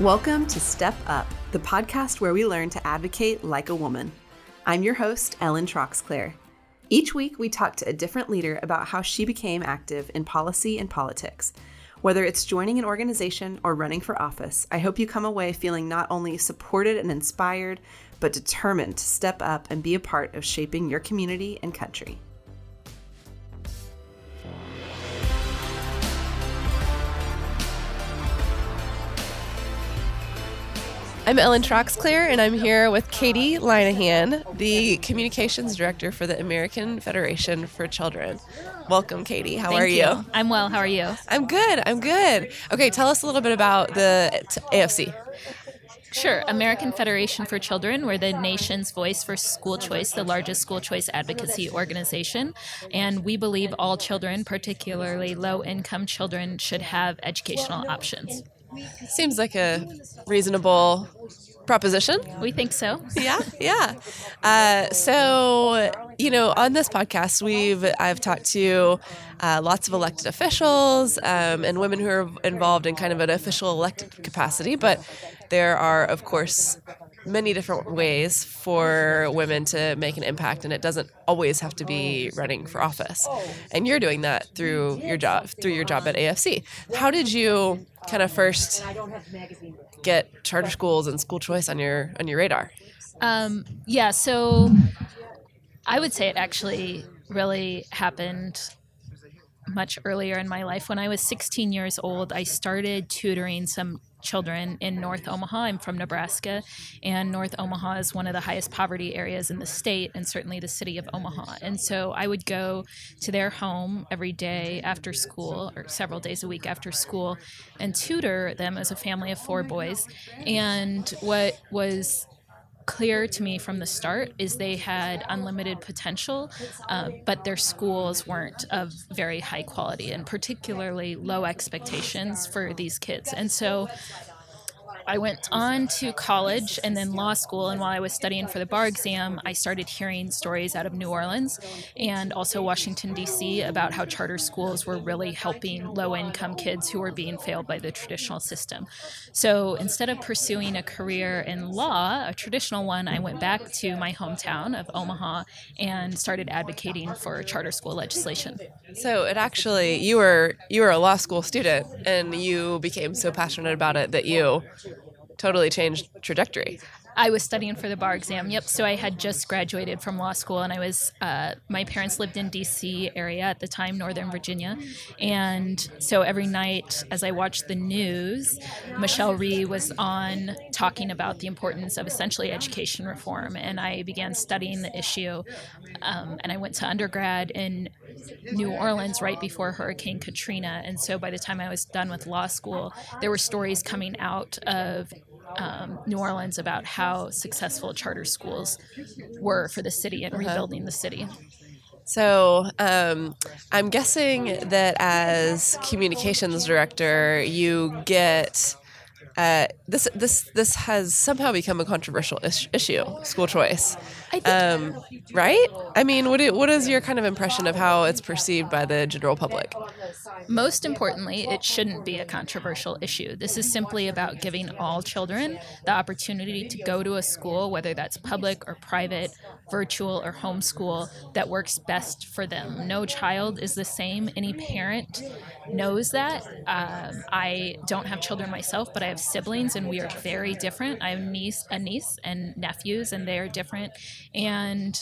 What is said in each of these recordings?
Welcome to Step Up, the podcast where we learn to advocate like a woman. I'm your host, Ellen Troxclair. Each week, we talk to a different leader about how she became active in policy and politics. Whether it's joining an organization or running for office, I hope you come away feeling not only supported and inspired, but determined to step up and be a part of shaping your community and country. I'm Ellen Troxclair, and I'm here with Katie Linehan, the communications director for the American Federation for Children. Welcome, Katie. How Thank are you? you? I'm well. How are you? I'm good. I'm good. Okay, tell us a little bit about the AFC. Sure. American Federation for Children, we're the nation's voice for school choice, the largest school choice advocacy organization. And we believe all children, particularly low income children, should have educational options. Seems like a reasonable proposition. We think so. yeah, yeah. Uh, so, you know, on this podcast, we've I've talked to uh, lots of elected officials um, and women who are involved in kind of an official elected capacity, but there are, of course, many different ways for women to make an impact and it doesn't always have to be running for office and you're doing that through your job through your job at afc how did you kind of first get charter schools and school choice on your on your radar Um, yeah, so I would say it actually really happened much earlier in my life. When I was 16 years old, I started tutoring some children in North Omaha. I'm from Nebraska, and North Omaha is one of the highest poverty areas in the state, and certainly the city of Omaha. And so I would go to their home every day after school, or several days a week after school, and tutor them as a family of four boys. And what was clear to me from the start is they had unlimited potential, uh, but their schools weren't of very high quality and particularly low expectations for these kids. And so I went on to college and then law school. And while I was studying for the bar exam, I started hearing stories out of New Orleans and also Washington, D.C., about how charter schools were really helping low income kids who were being failed by the traditional system. So instead of pursuing a career in law, a traditional one, I went back to my hometown of Omaha and started advocating for charter school legislation. so it actually you were you were a law school student and you became so passionate about it that you totally changed trajectory I was studying for the bar exam. Yep. So I had just graduated from law school, and I was. Uh, my parents lived in D.C. area at the time, Northern Virginia, and so every night as I watched the news, Michelle Rhee was on talking about the importance of essentially education reform, and I began studying the issue. Um, and I went to undergrad in New Orleans right before Hurricane Katrina, and so by the time I was done with law school, there were stories coming out of um, New Orleans about how successful charter schools were for the city and rebuilding the city. So um, I'm guessing that as communications director, you get uh, this. This this has somehow become a controversial is- issue. School choice, I think um, right? I mean, what do, what is your kind of impression of how it's perceived by the general public? most importantly, it shouldn't be a controversial issue. This is simply about giving all children the opportunity to go to a school, whether that's public or private, virtual or homeschool, that works best for them. No child is the same. Any parent knows that. Um, I don't have children myself, but I have siblings, and we are very different. I have niece, a niece and nephews, and they are different. And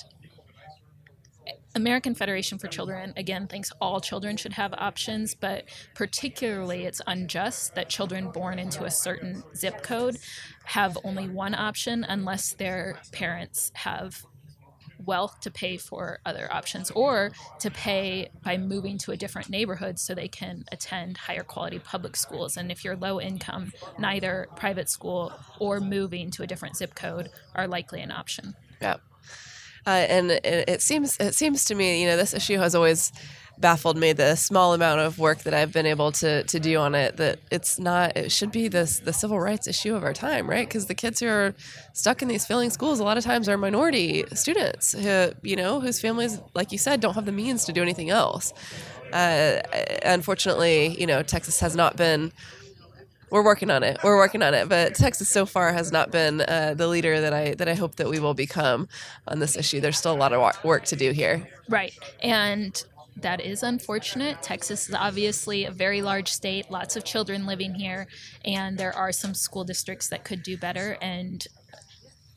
American Federation for Children again thinks all children should have options, but particularly it's unjust that children born into a certain zip code have only one option unless their parents have wealth to pay for other options or to pay by moving to a different neighborhood so they can attend higher quality public schools. And if you're low income, neither private school or moving to a different zip code are likely an option. Yeah. Uh, and it, it seems it seems to me, you know, this issue has always baffled me. The small amount of work that I've been able to to do on it, that it's not. It should be this the civil rights issue of our time, right? Because the kids who are stuck in these failing schools a lot of times are minority students, who, you know, whose families, like you said, don't have the means to do anything else. Uh, unfortunately, you know, Texas has not been we're working on it. We're working on it. But Texas so far has not been uh, the leader that I that I hope that we will become on this issue. There's still a lot of work to do here. Right, and that is unfortunate. Texas is obviously a very large state, lots of children living here, and there are some school districts that could do better. And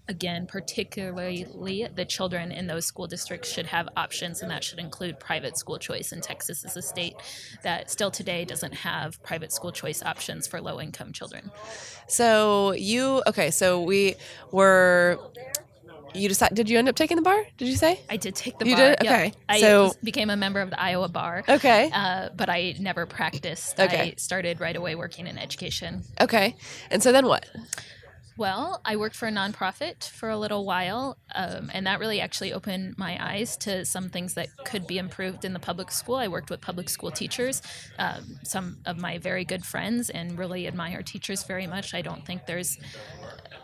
again, particularly the children in those school districts should have options, and that should include private school choice. And Texas is a state that still today doesn't have private school choice options for low income children. So, you, okay, so we were you decided did you end up taking the bar did you say i did take the you bar did okay yep. i so became a member of the iowa bar okay uh, but i never practiced okay. i started right away working in education okay and so then what well, I worked for a nonprofit for a little while, um, and that really actually opened my eyes to some things that could be improved in the public school. I worked with public school teachers, um, some of my very good friends, and really admire teachers very much. I don't think there's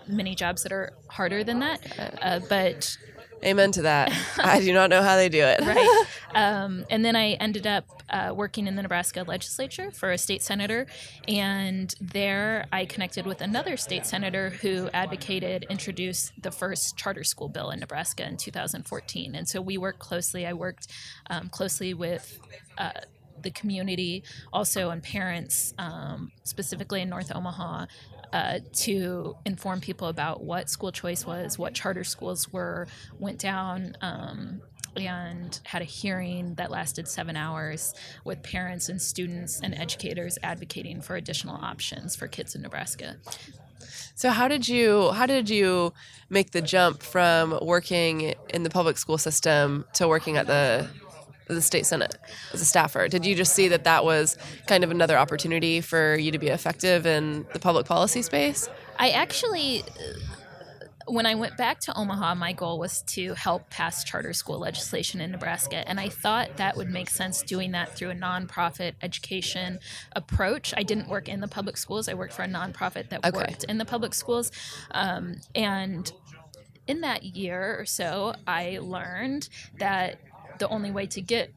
many jobs that are harder than that, uh, but Amen to that. I do not know how they do it. right. Um, and then I ended up uh, working in the Nebraska legislature for a state senator. And there I connected with another state senator who advocated introduce the first charter school bill in Nebraska in 2014. And so we worked closely. I worked um, closely with uh, the community, also on parents, um, specifically in North Omaha, uh, to inform people about what school choice was, what charter schools were, went down um, and had a hearing that lasted seven hours with parents and students and educators advocating for additional options for kids in Nebraska. So how did you how did you make the jump from working in the public school system to working at the the state senate as a staffer did you just see that that was kind of another opportunity for you to be effective in the public policy space i actually when I went back to Omaha, my goal was to help pass charter school legislation in Nebraska. And I thought that would make sense doing that through a nonprofit education approach. I didn't work in the public schools, I worked for a nonprofit that okay. worked in the public schools. Um, and in that year or so, I learned that the only way to get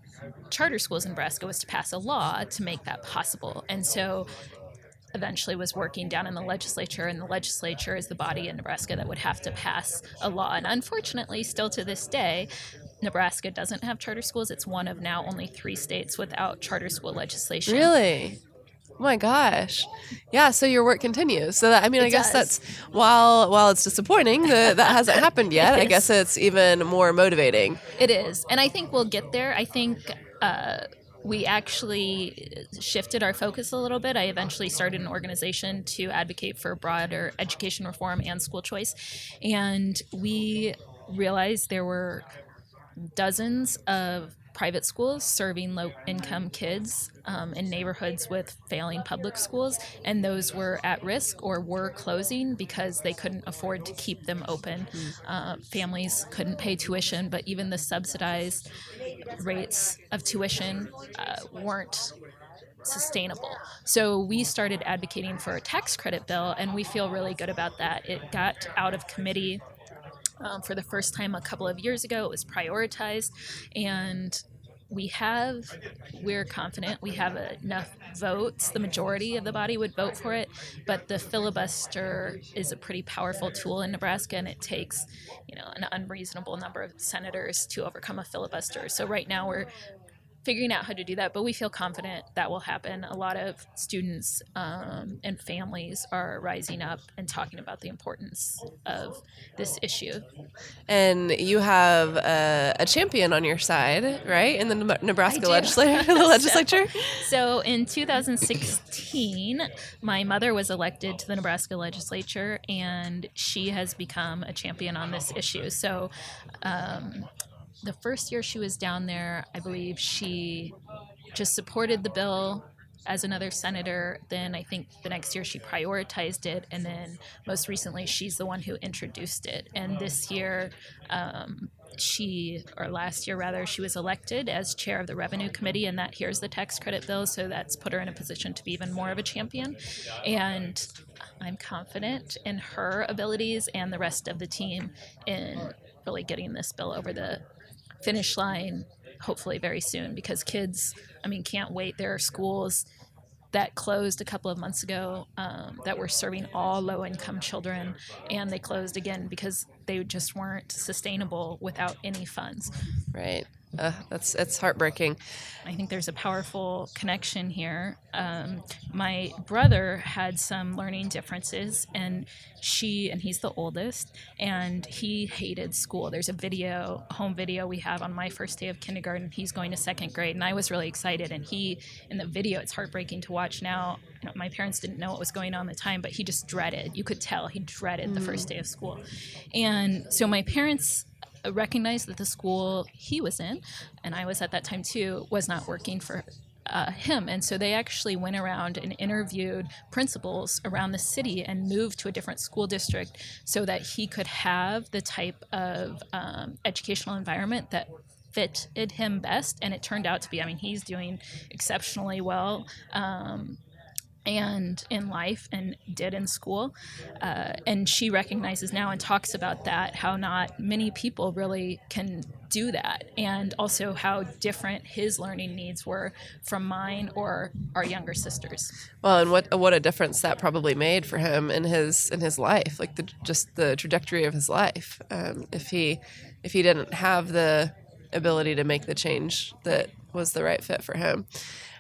charter schools in Nebraska was to pass a law to make that possible. And so eventually was working down in the legislature, and the legislature is the body in Nebraska that would have to pass a law. And unfortunately, still to this day, Nebraska doesn't have charter schools. It's one of now only three states without charter school legislation. Really? Oh my gosh. Yeah, so your work continues. So that I mean it I guess does. that's while while it's disappointing that that hasn't happened yet, I guess it's even more motivating. It is. And I think we'll get there. I think uh, we actually shifted our focus a little bit. I eventually started an organization to advocate for broader education reform and school choice. And we realized there were dozens of private schools serving low income kids um, in neighborhoods with failing public schools, and those were at risk or were closing because they couldn't afford to keep them open. Mm. Uh, families couldn't pay tuition, but even the subsidized rates of tuition uh, weren't sustainable. So we started advocating for a tax credit bill, and we feel really good about that. It got out of committee um, for the first time a couple of years ago. It was prioritized, and we have, we're confident we have enough votes. The majority of the body would vote for it, but the filibuster is a pretty powerful tool in Nebraska, and it takes, you know, an unreasonable number of senators to overcome a filibuster. So right now we're figuring out how to do that, but we feel confident that will happen. A lot of students um, and families are rising up and talking about the importance of this issue. And you have a, a champion on your side, right, in the Nebraska legislature. the legislature. So, so in 2016, my mother was elected to the Nebraska legislature, and she has become a champion on this issue. So. Um, the first year she was down there, I believe she just supported the bill as another senator. Then I think the next year she prioritized it, and then most recently she's the one who introduced it. And this year, um, she or last year rather, she was elected as chair of the revenue committee, and that hears the tax credit bill. So that's put her in a position to be even more of a champion. And I'm confident in her abilities and the rest of the team in really getting this bill over the finish line hopefully very soon because kids, I mean, can't wait. There are schools that closed a couple of months ago um, that were serving all low income children, and they closed again because they just weren't sustainable without any funds. Right. Uh, that's it's heartbreaking. I think there's a powerful connection here. Um, my brother had some learning differences, and she and he's the oldest, and he hated school. There's a video, home video we have on my first day of kindergarten. He's going to second grade, and I was really excited. And he, in the video, it's heartbreaking to watch now. You know, my parents didn't know what was going on at the time, but he just dreaded. You could tell he dreaded mm. the first day of school, and so my parents recognized that the school he was in, and I was at that time too, was not working for uh, him. And so they actually went around and interviewed principals around the city and moved to a different school district so that he could have the type of um, educational environment that fitted him best. And it turned out to be, I mean, he's doing exceptionally well. Um, and in life and did in school. Uh, and she recognizes now and talks about that how not many people really can do that, and also how different his learning needs were from mine or our younger sisters. Well, and what what a difference that probably made for him in his in his life, like the just the trajectory of his life. Um, if he if he didn't have the ability to make the change that was the right fit for him.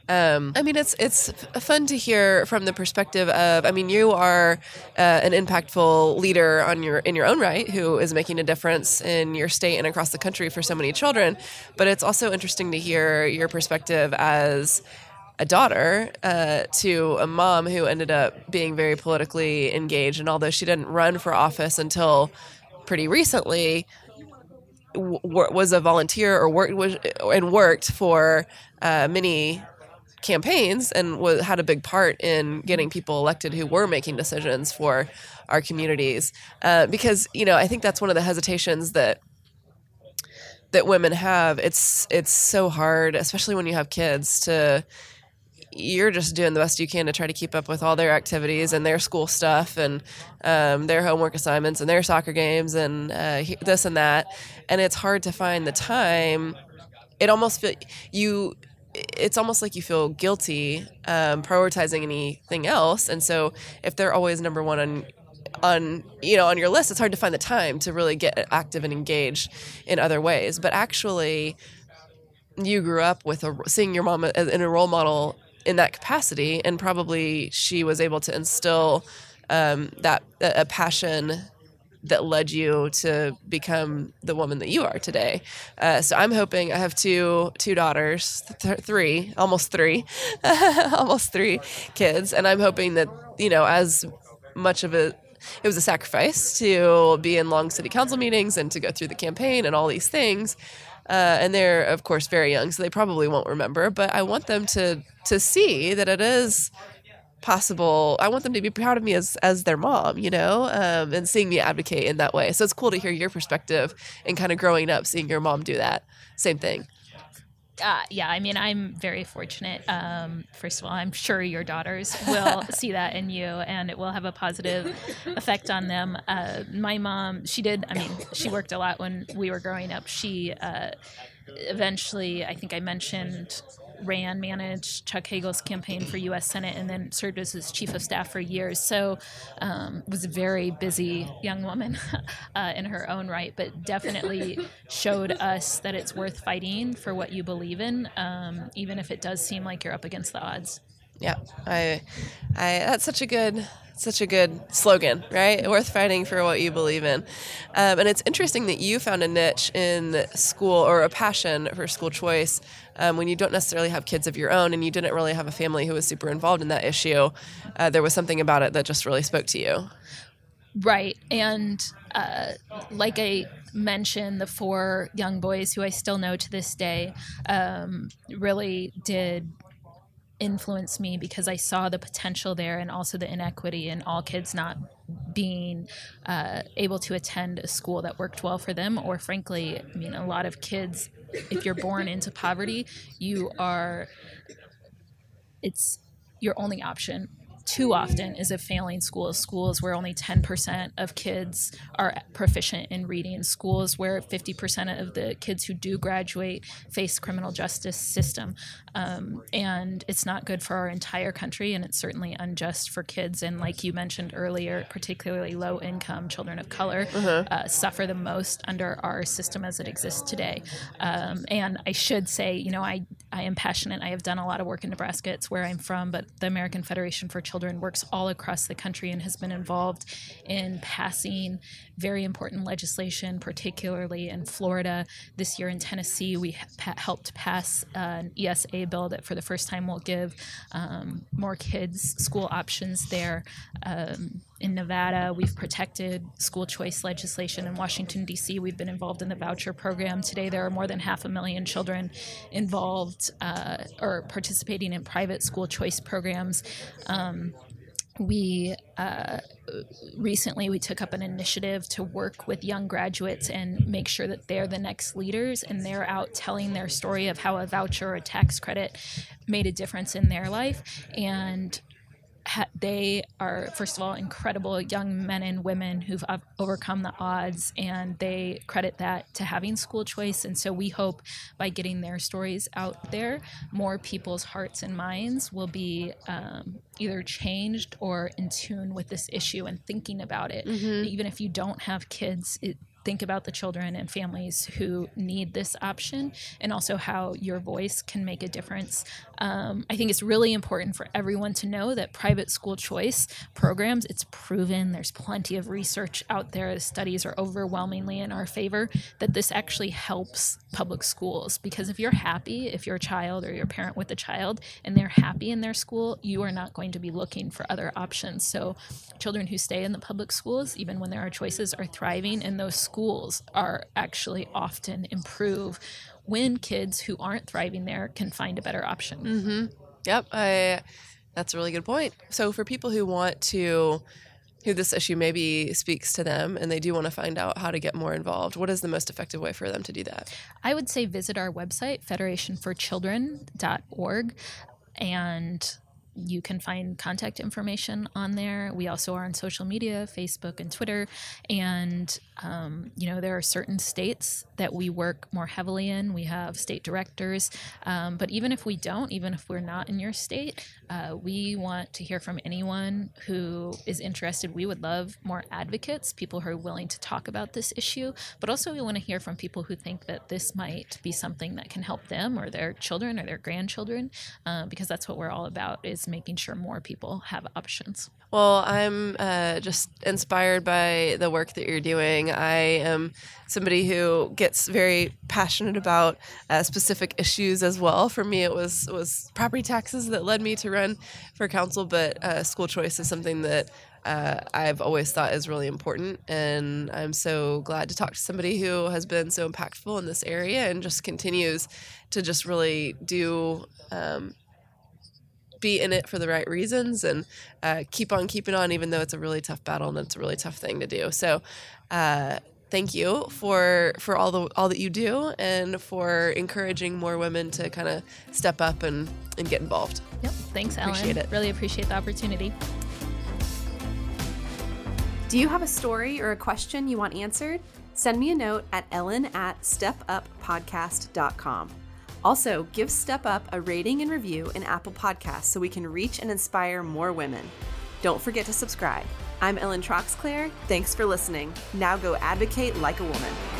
Um, I mean, it's it's fun to hear from the perspective of. I mean, you are uh, an impactful leader on your in your own right, who is making a difference in your state and across the country for so many children. But it's also interesting to hear your perspective as a daughter uh, to a mom who ended up being very politically engaged, and although she didn't run for office until pretty recently, was a volunteer or worked and worked for uh, many campaigns and w- had a big part in getting people elected who were making decisions for our communities. Uh, because you know, I think that's one of the hesitations that that women have. It's it's so hard, especially when you have kids, to you're just doing the best you can to try to keep up with all their activities and their school stuff and um, their homework assignments and their soccer games and uh, this and that. And it's hard to find the time. It almost feel you it's almost like you feel guilty um, prioritizing anything else. And so if they're always number one on on you know on your list it's hard to find the time to really get active and engaged in other ways. But actually you grew up with a, seeing your mom in a role model in that capacity and probably she was able to instill um, that a passion that led you to become the woman that you are today. Uh, so I'm hoping I have two two daughters, th- three, almost three, almost three kids, and I'm hoping that you know as much of a it was a sacrifice to be in long city council meetings and to go through the campaign and all these things. Uh, and they're of course very young, so they probably won't remember. But I want them to to see that it is possible i want them to be proud of me as as their mom you know um, and seeing me advocate in that way so it's cool to hear your perspective and kind of growing up seeing your mom do that same thing uh, yeah, I mean, I'm very fortunate. Um, first of all, I'm sure your daughters will see that in you and it will have a positive effect on them. Uh, my mom, she did, I mean, she worked a lot when we were growing up. She uh, eventually, I think I mentioned ran, managed Chuck Hagel's campaign for U.S. Senate, and then served as his chief of staff for years. So, um, was a very busy young woman uh, in her own right, but definitely showed us that it's worth fighting for what you believe in, um, even if it does seem like you're up against the odds. Yeah, I, I that's such a good such a good slogan, right? Worth fighting for what you believe in. Um, and it's interesting that you found a niche in school or a passion for school choice um, when you don't necessarily have kids of your own and you didn't really have a family who was super involved in that issue, uh, there was something about it that just really spoke to you. Right. And uh, like I mentioned, the four young boys who I still know to this day um, really did influence me because I saw the potential there and also the inequity in all kids not being uh, able to attend a school that worked well for them, or frankly, I mean, a lot of kids if you're born into poverty, you are it's your only option too often is a failing schools, schools where only 10% of kids are proficient in reading, schools where 50% of the kids who do graduate face criminal justice system. Um, and it's not good for our entire country, and it's certainly unjust for kids. And like you mentioned earlier, particularly low income children of color uh-huh. uh, suffer the most under our system as it exists today. Um, and I should say, you know, I, I am passionate. I have done a lot of work in Nebraska. It's where I'm from, but the American Federation for Children works all across the country and has been involved in passing very important legislation, particularly in Florida. This year in Tennessee, we ha- helped pass an ESA bill that for the first time will give um, more kids school options there. Um, in Nevada, we've protected school choice legislation. In Washington, D.C., we've been involved in the voucher program. Today, there are more than half a million children involved uh, or participating in private school choice programs. Um, we uh, recently we took up an initiative to work with young graduates and make sure that they're the next leaders and they're out telling their story of how a voucher or a tax credit made a difference in their life and ha- they are first of all incredible young men and women who've overcome the odds and they credit that to having school choice and so we hope by getting their stories out there more people's hearts and minds will be um, either changed or in tune with this issue and thinking about it mm-hmm. even if you don't have kids it, think about the children and families who need this option and also how your voice can make a difference. Um, I think it's really important for everyone to know that private school choice programs, it's proven, there's plenty of research out there, the studies are overwhelmingly in our favor, that this actually helps public schools. Because if you're happy, if you're a child or you're parent with a child and they're happy in their school, you are not going to be looking for other options. So children who stay in the public schools, even when there are choices, are thriving in those schools schools are actually often improve when kids who aren't thriving there can find a better option. Mm-hmm. Yep, I, that's a really good point. So for people who want to who this issue maybe speaks to them and they do want to find out how to get more involved, what is the most effective way for them to do that? I would say visit our website, federationforchildren.org, and you can find contact information on there. We also are on social media, Facebook and Twitter. And, um, you know, there are certain states that we work more heavily in. We have state directors. Um, but even if we don't, even if we're not in your state, uh, we want to hear from anyone who is interested. We would love more advocates, people who are willing to talk about this issue. But also, we want to hear from people who think that this might be something that can help them or their children or their grandchildren, uh, because that's what we're all about is making sure more people have options. Well, I'm uh, just inspired by the work that you're doing. I am somebody who gets very passionate about uh, specific issues as well. For me, it was was property taxes that led me to run for council, but uh, school choice is something that uh, I've always thought is really important. And I'm so glad to talk to somebody who has been so impactful in this area and just continues to just really do um, be in it for the right reasons and uh, keep on keeping on, even though it's a really tough battle and it's a really tough thing to do. So, uh, thank you for for all the all that you do and for encouraging more women to kind of step up and and get involved. Yep. Thanks, Ellen. Appreciate it. Really appreciate the opportunity. Do you have a story or a question you want answered? Send me a note at ellen at stepuppodcast.com. Also, give Step Up a rating and review in Apple Podcasts so we can reach and inspire more women. Don't forget to subscribe. I'm Ellen Troxclair. Thanks for listening. Now go advocate like a woman.